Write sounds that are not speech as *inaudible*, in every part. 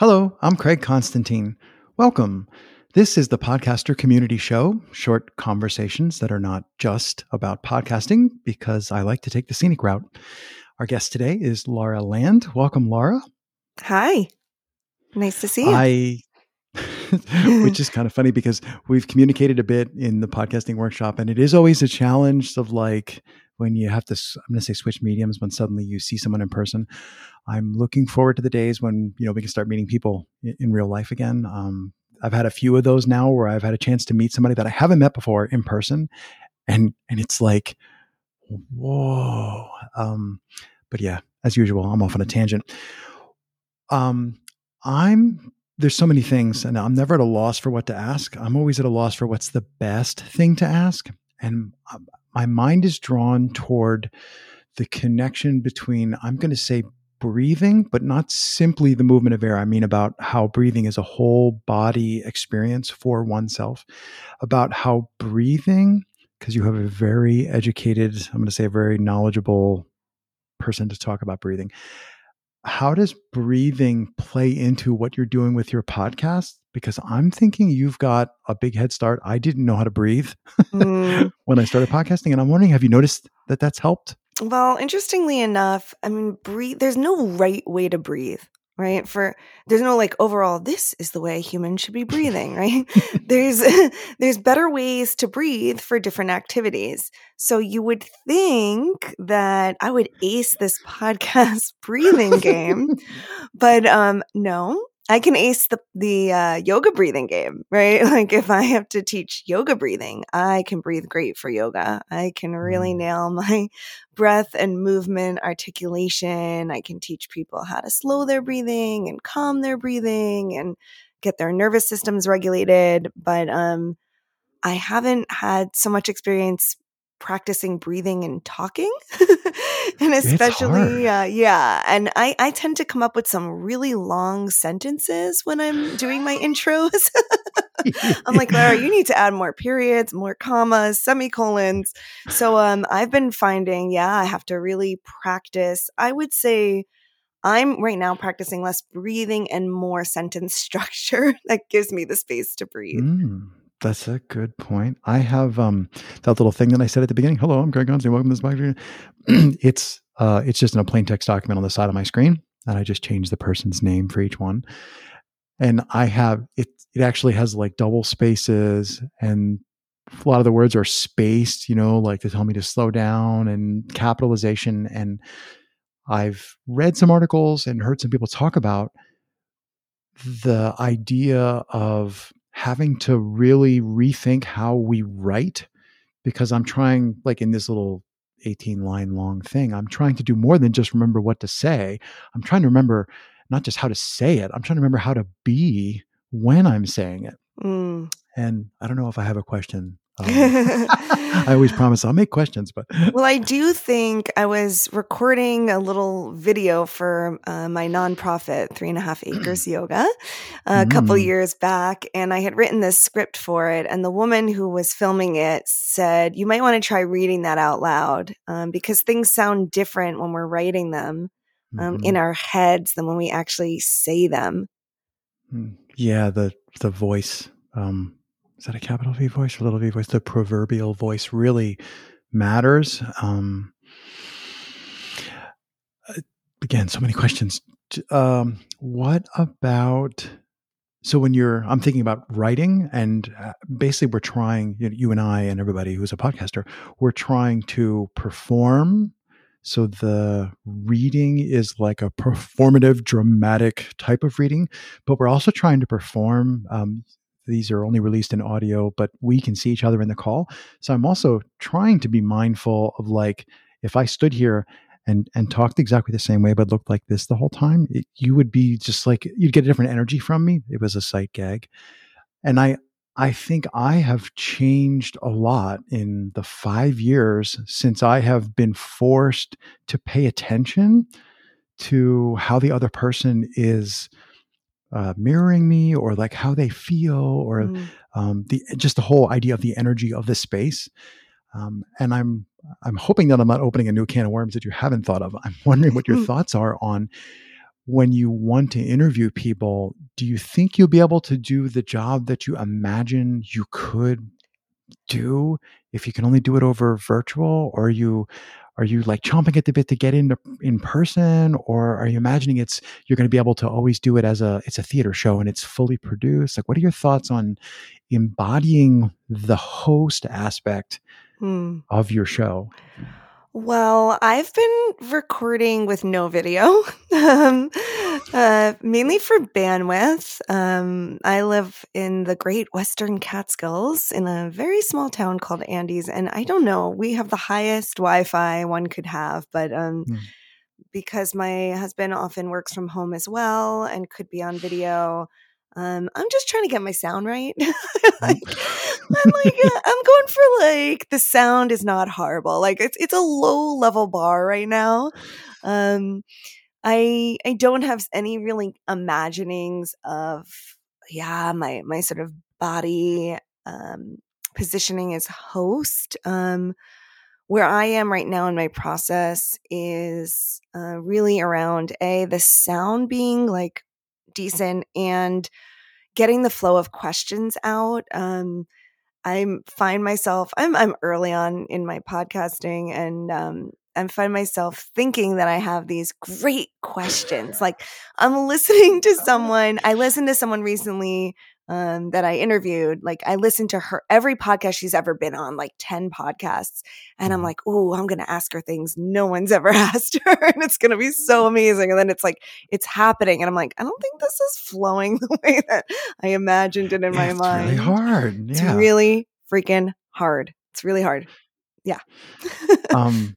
Hello, I'm Craig Constantine. Welcome. This is the Podcaster Community Show, short conversations that are not just about podcasting because I like to take the scenic route. Our guest today is Lara Land. Welcome, Laura. Hi. Nice to see you. I *laughs* which is kind of funny because we've communicated a bit in the podcasting workshop and it is always a challenge of like when you have to i'm going to say switch mediums when suddenly you see someone in person. I'm looking forward to the days when you know we can start meeting people in, real life again. Um, i've had a few of those now where i've had a chance to meet somebody that i haven't met before in person and and it's like whoa um, but yeah as usual i'm off on a tangent. Um, i'm there's so many things and i'm never at a loss for what to ask. I'm always at a loss for what's the best thing to ask and um, my mind is drawn toward the connection between i'm going to say breathing but not simply the movement of air i mean about how breathing is a whole body experience for oneself about how breathing because you have a very educated i'm going to say a very knowledgeable person to talk about breathing how does breathing play into what you're doing with your podcast? Because I'm thinking you've got a big head start. I didn't know how to breathe mm. *laughs* when I started podcasting. And I'm wondering, have you noticed that that's helped? Well, interestingly enough, I mean, breathe, there's no right way to breathe right? For there's no like overall this is the way humans should be breathing *laughs* right? There's *laughs* there's better ways to breathe for different activities. So you would think that i would ace this *laughs* podcast breathing game but um no I can ace the the uh, yoga breathing game, right? *laughs* Like if I have to teach yoga breathing, I can breathe great for yoga. I can really mm. nail *laughs* my breath and movement articulation. I can teach people how to slow their breathing and calm their breathing and get their nervous systems regulated. But um, I haven't had so much experience practicing breathing and talking *laughs* and especially uh, yeah and I, I tend to come up with some really long sentences when i'm doing my *gasps* intros. *laughs* I'm like lara you *laughs* need to add more periods more commas semicolons. So um, i've been finding yeah i have to really practice. I would say i'm right now practicing less breathing and more sentence structure that gives me the space to breathe. Mm. That's a good point. I have um that little thing that I said at the beginning. Hello, I'm Craig Constantine. Welcome to this podcast. *clears throat* it's uh it's just in a plain text document on the side of my screen, and I just changed the person's name for each one. And I have it. It actually has like double spaces, and a lot of the words are spaced. You know, like to tell me to slow down and capitalization. And I've read some articles and heard some people talk about the idea of having to really rethink how we write because I'm trying, like in this little 18 line long thing, I'm trying to do more than just remember what to say. I'm trying to remember not just how to say it, I'm trying to remember how to be when I'm saying it. Mm. And I don't know if I have a question um, *laughs* I always *laughs* promise I'll make questions, but *laughs* well, I do think I was recording a little video for uh, my nonprofit, Three and a Half Acres Yoga, a mm. couple years back, and I had written this script for it. And the woman who was filming it said, "You might want to try reading that out loud um, because things sound different when we're writing them um, mm-hmm. in our heads than when we actually say them." Hmm. Yeah, the the voice. Um, is that a capital V voice or a little v voice? The proverbial voice really matters. Um, uh, again, so many questions. Um, what about? So when you're, I'm thinking about writing, and uh, basically we're trying. You, know, you and I and everybody who's a podcaster, we're trying to perform so the reading is like a performative, dramatic type of reading, but we're also trying to perform. Um, these are only released in audio, but we can see each other in the call. So I'm also trying to be mindful of like, if I stood here and and talked exactly the same way, but looked like this the whole time, it, you would be just like you'd get a different energy from me. It was a sight gag, and I I think I have changed a lot in the five years since I have been forced to pay attention to how the other person is uh, mirroring me or like how they feel or mm. um, the just the whole idea of the energy of the space. Um, and I'm I'm hoping that I'm not opening a new can of worms that you haven't thought of. I'm *laughs* wondering what your *laughs* thoughts are on when you want to interview people, do you think you'll be able to do the job that you imagine you could do if you can only do it over virtual or are you are you like chomping at the bit to get into in person? Or are you imagining it's you're going to be able to always do it as a it's a theater show and it's fully produced? Like what are your thoughts on embodying the host aspect Hmm. of your show Well, I've been recording with no video, *laughs* um, uh, mainly for bandwidth. Um, I live in the Great Western Catskills in a very small town called Andes, and I don't know, we have the highest Wi-Fi one could have, but um, Hmm. because my husband often works from home as well and could be on video. Um, I'm just trying to get my sound right. *laughs* like, I'm like, uh, I'm going for like the sound is not horrible. Like it's it's a low level bar right now. Um, I I don't have any really imaginings of yeah my my sort of body um, positioning as host. Um, where I am right now in my process is uh, really around a the sound being like decent and getting the flow of questions out. Um, I find myself I'm I'm early on in my podcasting and um I find myself thinking that I have these great questions. Like I'm listening to *laughs* someone, I listened to someone recently um, that I interviewed. Like I listened to her every podcast she's ever been on, like 10 podcasts. And I'm Mhm. like, oh, I'm gonna ask her things no one's ever *laughs* asked her. And it's gonna be so amazing. And then it's like, it's happening. And I'm like, I don't think this is flowing *laughs* the way that I imagined it in my it's mind. really hard It's yeah really freaking hard. It's really hard. Yeah. *laughs* um,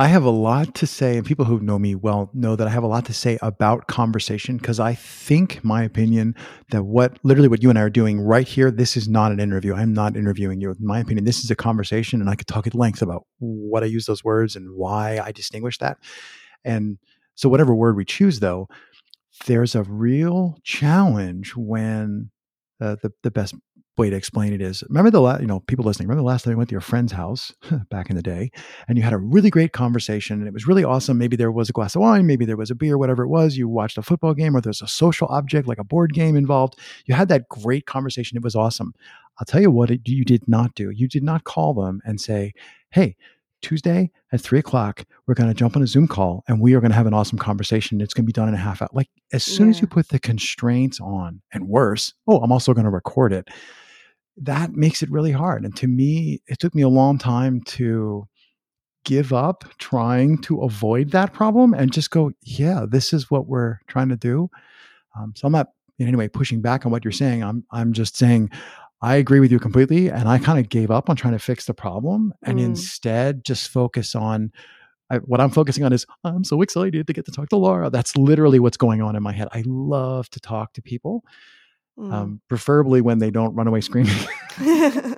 I have a lot to say, and people who know me well know that I have a lot to say about conversation because I think, my opinion, that what literally what you and I are doing right here, this is not an interview. I'm not interviewing you. In my opinion, this is a conversation, and I could talk at length about what I use those words and why I distinguish that. And so, whatever word we choose, though, there's a real challenge when uh, the the best way to explain it is remember the last you know people listening remember the last time you went to your friend's house *laughs* back in the day and you had a really great conversation and it was really awesome. Maybe there was a glass of wine maybe there was a beer whatever it was. You watched a football game or there's a social object like a board game involved. You had that great conversation. It was awesome. I'll tell you what it, you did not do. You did not call them and say hey tuesday at three o'clock we're going to jump on a zoom call and we are going to have an awesome conversation it's going to be done in a half hour like as soon as you put the constraints on and worse oh i'm also going to record it that makes it really hard. And to me, it took me a long time to give up trying to avoid that problem and just go, yeah, this is what we're trying to do. Um, so I'm not in any way pushing back on what you're saying. I'm I'm just saying I agree with you completely, and I kind of gave up on trying to fix the problem and Mm. instead just focus on. I, what I'm focusing on is I'm so excited to get to talk to Lara. That's literally what's going on in my head. I love to talk to people, Mm. um, preferably when they don't run away screaming. *laughs* *laughs*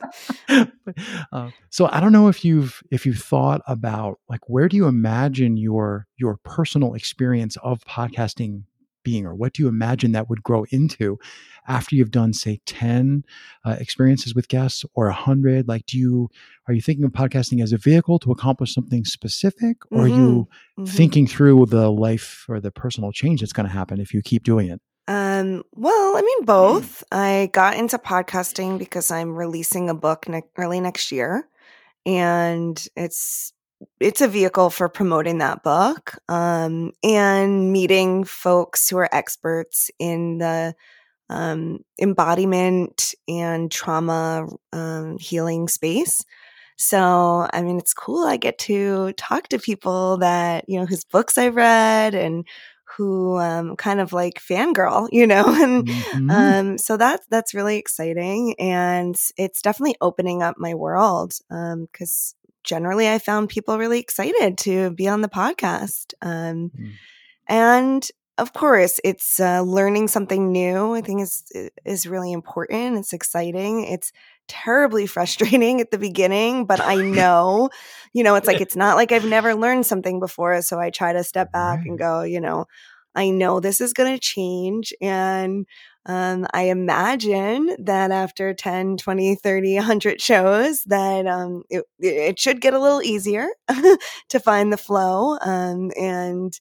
But, uh, so I don't know if you've if you've thought about like where do you imagine your your personal experience of podcasting being, or what do you imagine that would grow into after you've done say ten uh, experiences with guests or a hundred? Like, do you are you thinking of podcasting as a vehicle to accomplish something specific, or are you Mhm. thinking through the life or the personal change that's going to happen if you keep doing it? Um, well, I mean, both. I got into podcasting because I'm releasing a book ne- early next year, and it's it's a vehicle for promoting that book um, and meeting folks who are experts in the um, embodiment and trauma um, healing space. So, I mean, it's cool. I get to talk to people that, you know, whose books I've read and who um, kind of like fangirl, *laughs* you know, and Mhm. um, so that's that's really exciting, and it's definitely opening up my world because generally I found people really excited to be on the podcast, um, Mm. and of course it's uh, learning something new. I think is is really important. It's exciting. It's terribly *laughs* frustrating at the beginning, but I *laughs* know, you know, it's like *laughs* it's not like I've never learned something before, so I try to step back and go, you know, I know this is going to change. And um, I imagine that after 10, 20, 30, 100 shows, that um, it, it should get a little easier *laughs* to find the flow. Um, and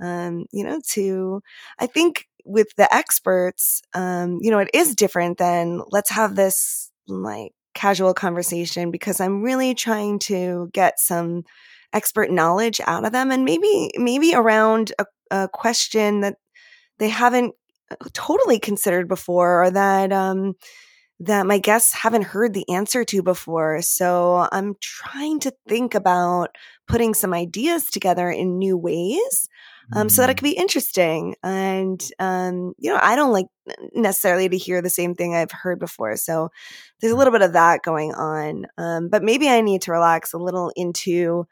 Um, you know, to, I think with the experts, um, you know, it is different than let's have this like casual conversation because I'm really trying to get some expert knowledge out of them and maybe, maybe around a, a question that they haven't totally considered before or that, um, that my guests haven't heard the answer to before. So I'm trying to think about putting some ideas together in new ways um, so that it mm. could be interesting. And, um, you know, I don't like necessarily to hear the same thing I've heard before. So there's a little bit of that going on. Um, but maybe I need to relax a little into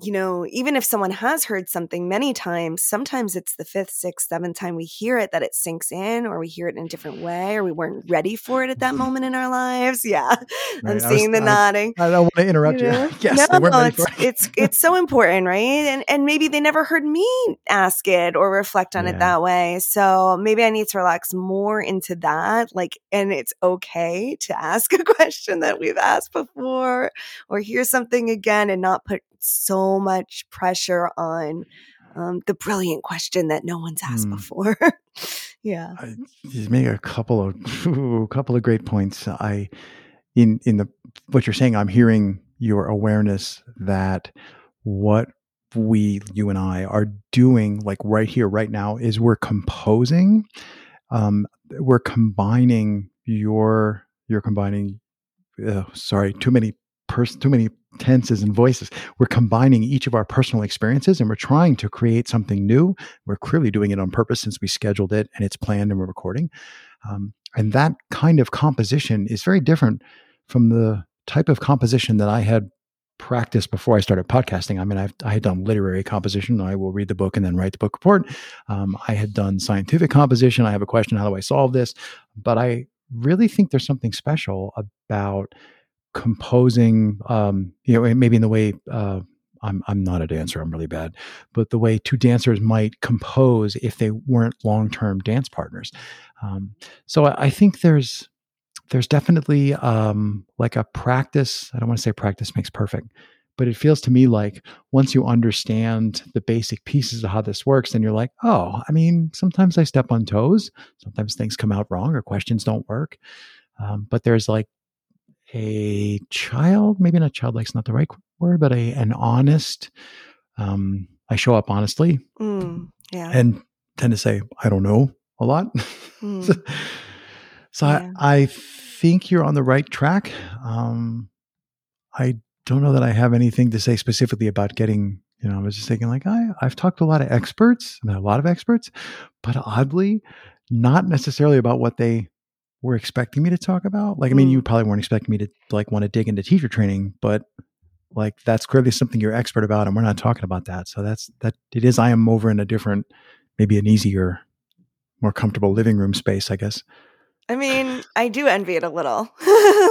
you know, even if someone has heard something many times, sometimes it's the fifth, sixth, seventh time we hear it that it sinks in, or we hear it in a different way, or we weren't ready for it at that mm-hmm. moment in our lives. *laughs* Yeah, right. I'm seeing was, the I, nodding. I don't want to interrupt you. Know? you. *laughs* yes, no, it's, it. it's *laughs* it's so important, right? And and maybe they never heard me ask it or reflect on yeah. it that way. So maybe I need to relax more into that. Like, and it's okay to ask a question that we've asked before, or hear something again, and not put so much pressure on um, the brilliant question that no one's asked mm. before. *laughs* yeah, I, you make a couple of *laughs* a couple of great points. I in in the what you're saying, I'm hearing your awareness that what we you and I are doing like right here right now is we're composing um we're combining your you're combining uh, sorry too many person too many tenses and voices. We're combining each of our personal experiences and we're trying to create something new. We're clearly doing it on purpose since we scheduled it and it's planned and we're recording. Um, and that kind of composition is very different from the type of composition that I had practiced before I started podcasting. I mean, I've, I had done literary composition. I will read the book and then write the book report. Um, I had done scientific composition. I have a question. How do I solve this? But I really think there's something special about composing, um, you know, maybe in the way uh, I'm I'm not a dancer, I'm really bad, but the way two dancers might compose if they weren't long term dance partners. Um, so I, I, think there's there's definitely um, like a practice. I don't want to say practice makes perfect, but it feels to me like once you understand the basic pieces of how this works, then you're like, oh, I mean, sometimes I step on toes, sometimes things come out wrong or questions don't work. Um, but there's like a child, maybe not childlike's not the right word, but a an honest. Um, I show up honestly, mm, yeah, and tend to say I don't know a lot. Mm. *laughs* so, so yeah. I, I think you're on the right track. Um, I don't know that I have anything to say specifically about getting. You know, I was just thinking like I I've talked to a lot of experts, I mean, a lot of experts, but oddly, not necessarily about what they were expecting me to talk about. Like, I mean, you mm. probably weren't expecting me to like want to dig into teacher training, but like that's clearly something you're expert about, and we're not talking about that. So that's that. It is. I am over in a different, maybe an easier, more comfortable living room space, I guess. I mean, *sighs* I do envy it a little. *laughs*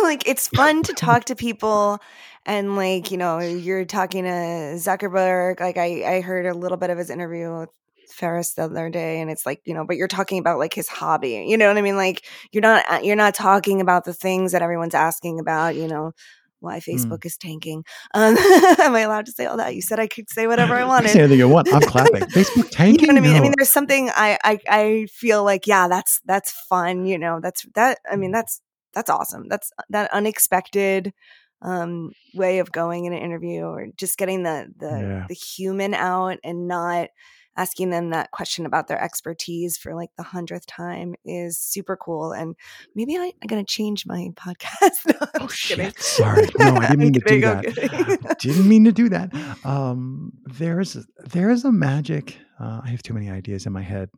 like, it's *laughs* fun to talk to people and like you know you're talking to zuckerberg like i i heard a little bit of his interview with Ferriss the other day and it's like, you know, but you're talking about like his hobby. You know what I mean? Like you're not uh, you're not talking about the things that everyone's asking about, you know, why mm. Facebook mm. is tanking. *laughs* Um, am I allowed to say all that? You said I could say whatever I wanted. say anything you want. I'm clapping. *laughs* Facebook tanking. You know what I mean? No. I mean, there's something I, I I feel like, yeah, that's that's fun. You know, that's that. I mean, that's that's awesome. That's that unexpected um way of going in an interview or just getting the the yeah. the human out and not asking them that question about their expertise for like the hundredth time is super cool. And maybe I, am going to change my *laughs* podcast. no, oh shit! Kidding. Sorry, no, I didn't *laughs* mean to do that. *laughs* didn't mean to do that. Um, there's there's a magic. Uh, I have too many ideas in my head.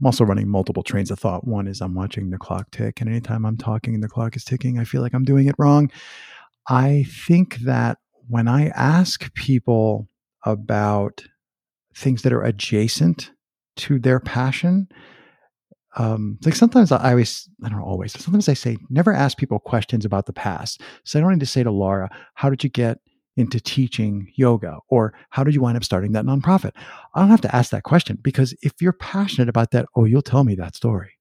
I'm also running multiple trains of thought. One is I'm watching the clock tick, and anytime I'm talking and the clock is ticking, I feel like I'm doing it wrong. I think that when I ask people about things that are adjacent to their passion. Um, like sometimes I always, I don't know, always, sometimes I say, never ask people questions about the past. So I don't need to say to Lara, how did you get into teaching yoga? Or how did you wind up starting that nonprofit? I don't have to ask that question because if you're passionate about that, oh, you'll tell me that story.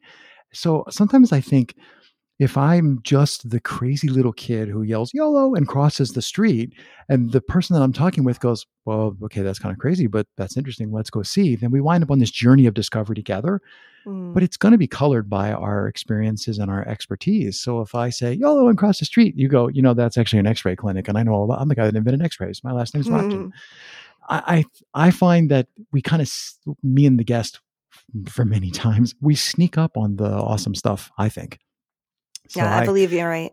So sometimes I think if I'm just the crazy little kid who yells YOLO and crosses the street, and the person that I'm talking with goes, Well, okay, that's kind of crazy, but that's interesting. Let's go see. Then we wind up on this journey of discovery together. Mm. But it's going to be colored by our experiences and our expertise. So if I say YOLO and cross the street, you go, You know, that's actually an x ray clinic. And I know all about, I'm the guy that invented x rays. My last name's Rockton. Mhm. I, I I find that we kind of me and the guest for many *laughs* times we sneak up on the awesome stuff. I think. So yeah, I, believe you're right.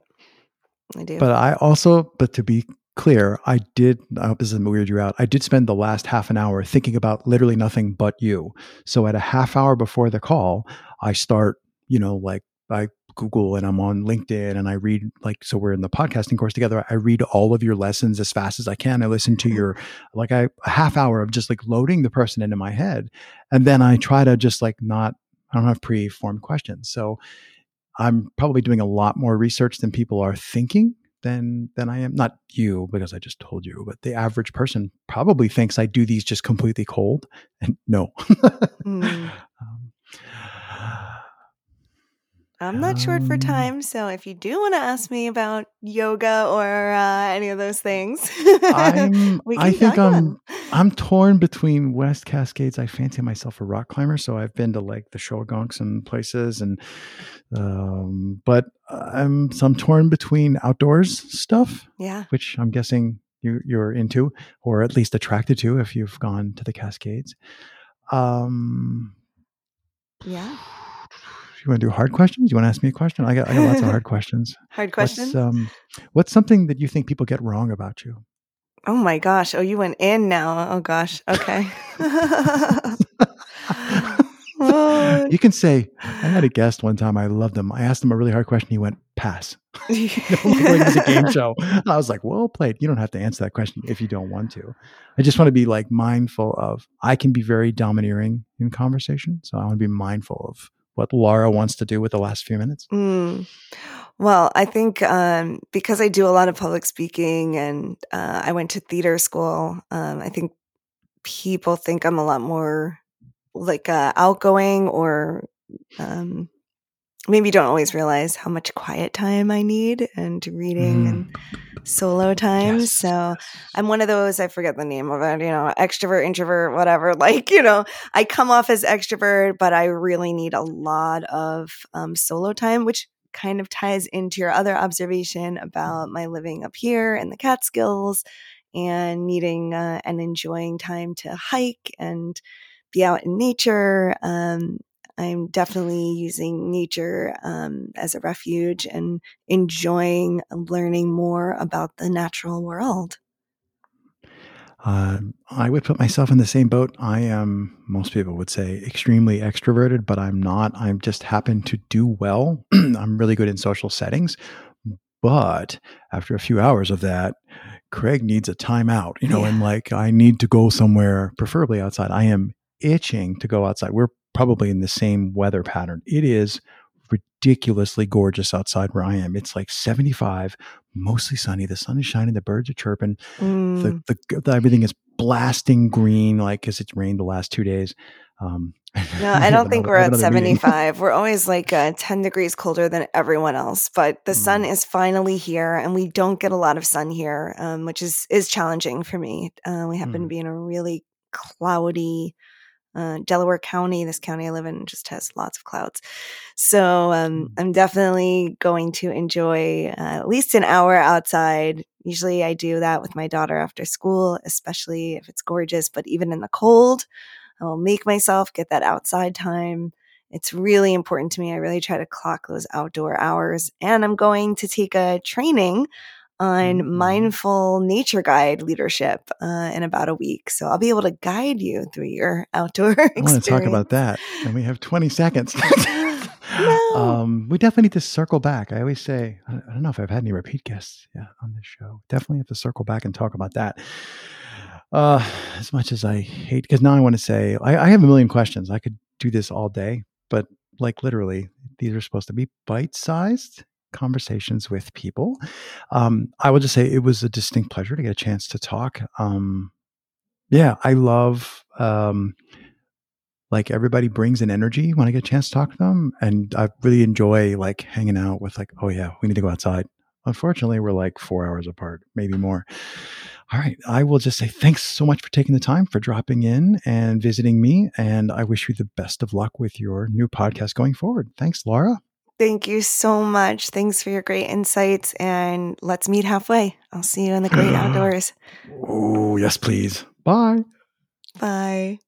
I do. but I also, but to be clear, I did. I hope this doesn't weird you out. I did spend the last half an hour thinking about literally nothing but you. So at a half hour before the call, I start, you know, like I Google and I'm on LinkedIn and I read like so we're in the podcasting course together. I read all of your lessons as fast as I can. I listen to mm-hmm. your like I a half hour of just like loading the person into my head. And then I try to just like not I don't have pre-formed questions. So I'm probably doing a lot more research than people are thinking than than I am. Not you, because I just told you, but the average person probably thinks I do these just completely cold. And no. Mm. *laughs* Um, I'm not short for Um, time, so if you do want to ask me about yoga or uh, any of those things, *laughs* I think I'm *laughs* I'm torn between West Catskills. I fancy myself a rock climber, so I've been to like the Shawangunks and places and um but I'm so I'm torn between outdoors stuff, yeah. which I'm guessing you you're into or at least attracted to if you've gone to the Catskills. Um Yeah. You want to do hard questions? You want to ask me a question? I got I got lots of hard *laughs* questions. Hard What's um what's something that you think people get wrong about you? oh my gosh. Oh, you went in now. Oh gosh. Okay. Oh, *laughs* *laughs* you can say, I had a guest one time. I loved him. I asked him a really hard question. He went, pass. like it was a game show. I was like, well played. You don't have to answer that question if you don't want to. I just want to be like mindful of, I can be very domineering in conversation. So I want to be mindful of what Lara wants to do with the last few minutes. Mm. Well, I think um, because I do a lot of public speaking and uh, I went to theater school, um, I think people think I'm a lot more like uh, outgoing or um, maybe don't always realize how much quiet time I need and reading Mm. and solo time. Yes, So. I'm one of those, I forget the name of it, you know, extrovert, introvert, whatever. *laughs* Like, you know, I come off as extrovert, but I really need a lot of um, solo time, which kind of ties into your other observation about my living up here in the Catskills and needing uh, and enjoying time to hike and be out in nature. Um, I'm definitely using nature um, as a refuge and enjoying learning more about the natural world. Uh, I would put myself in the same boat. I am, most people would say, extremely extroverted, but I'm not. I just happen to do well. *clears throat* I'm really good in social settings. But after a few hours of that, Craig needs a timeout, you know, and Yeah. like I need to go somewhere, preferably outside. I am itching to go outside. We're probably in the same weather pattern. It is ridiculously gorgeous outside where I am. It's like 75, mostly sunny. The sun is shining, the birds are chirping Mm. the, the, the everything is blasting green like because it's rained the last two days um No, *laughs* I don't think we're at 75 *laughs* 75. We're always like uh, 10 degrees colder than everyone else, but the sun Mm. is finally here and we don't get a lot of sun here, um, which is, is challenging for me. Uh, we happen to Mm. be in a really cloudy uh, Delaware County. This county I live in just has lots of clouds. So um, Mm. I'm definitely going to enjoy uh, at least an hour outside. Usually I do that with my daughter after school, especially if it's gorgeous, but even in the cold. I will make myself get that outside time. It's really important to me. I really try to clock those outdoor hours. And I'm going to take a training on Mhm. mindful nature guide leadership uh, in about a week. So I'll be able to guide you through your *laughs* outdoor i want to experience. talk about that and we have 20 seconds *laughs* *laughs* No. um we definitely need to circle back i always say i don't know if i've had any repeat guests yeah on this show definitely have to circle back and talk about that uh as much as i hate because now i want to say I, I have a million questions i could do this all day but like literally these are supposed to be bite-sized conversations with people um i will just say it was a distinct pleasure to get a chance to talk um yeah i love um like everybody brings an energy when I get a chance to talk to them. And I really enjoy like hanging out with like, oh yeah, we need to go outside. Unfortunately, we're like four hours apart, maybe more. All right. I will just say thanks so much for taking the time for dropping in and visiting me. And I wish you the best of luck with your new podcast going forward. Thanks, Lara. Thank you so much. Thanks for your great insights. And let's meet halfway. I'll see you in the great *laughs* outdoors. Oh, yes, please. Bye. Bye.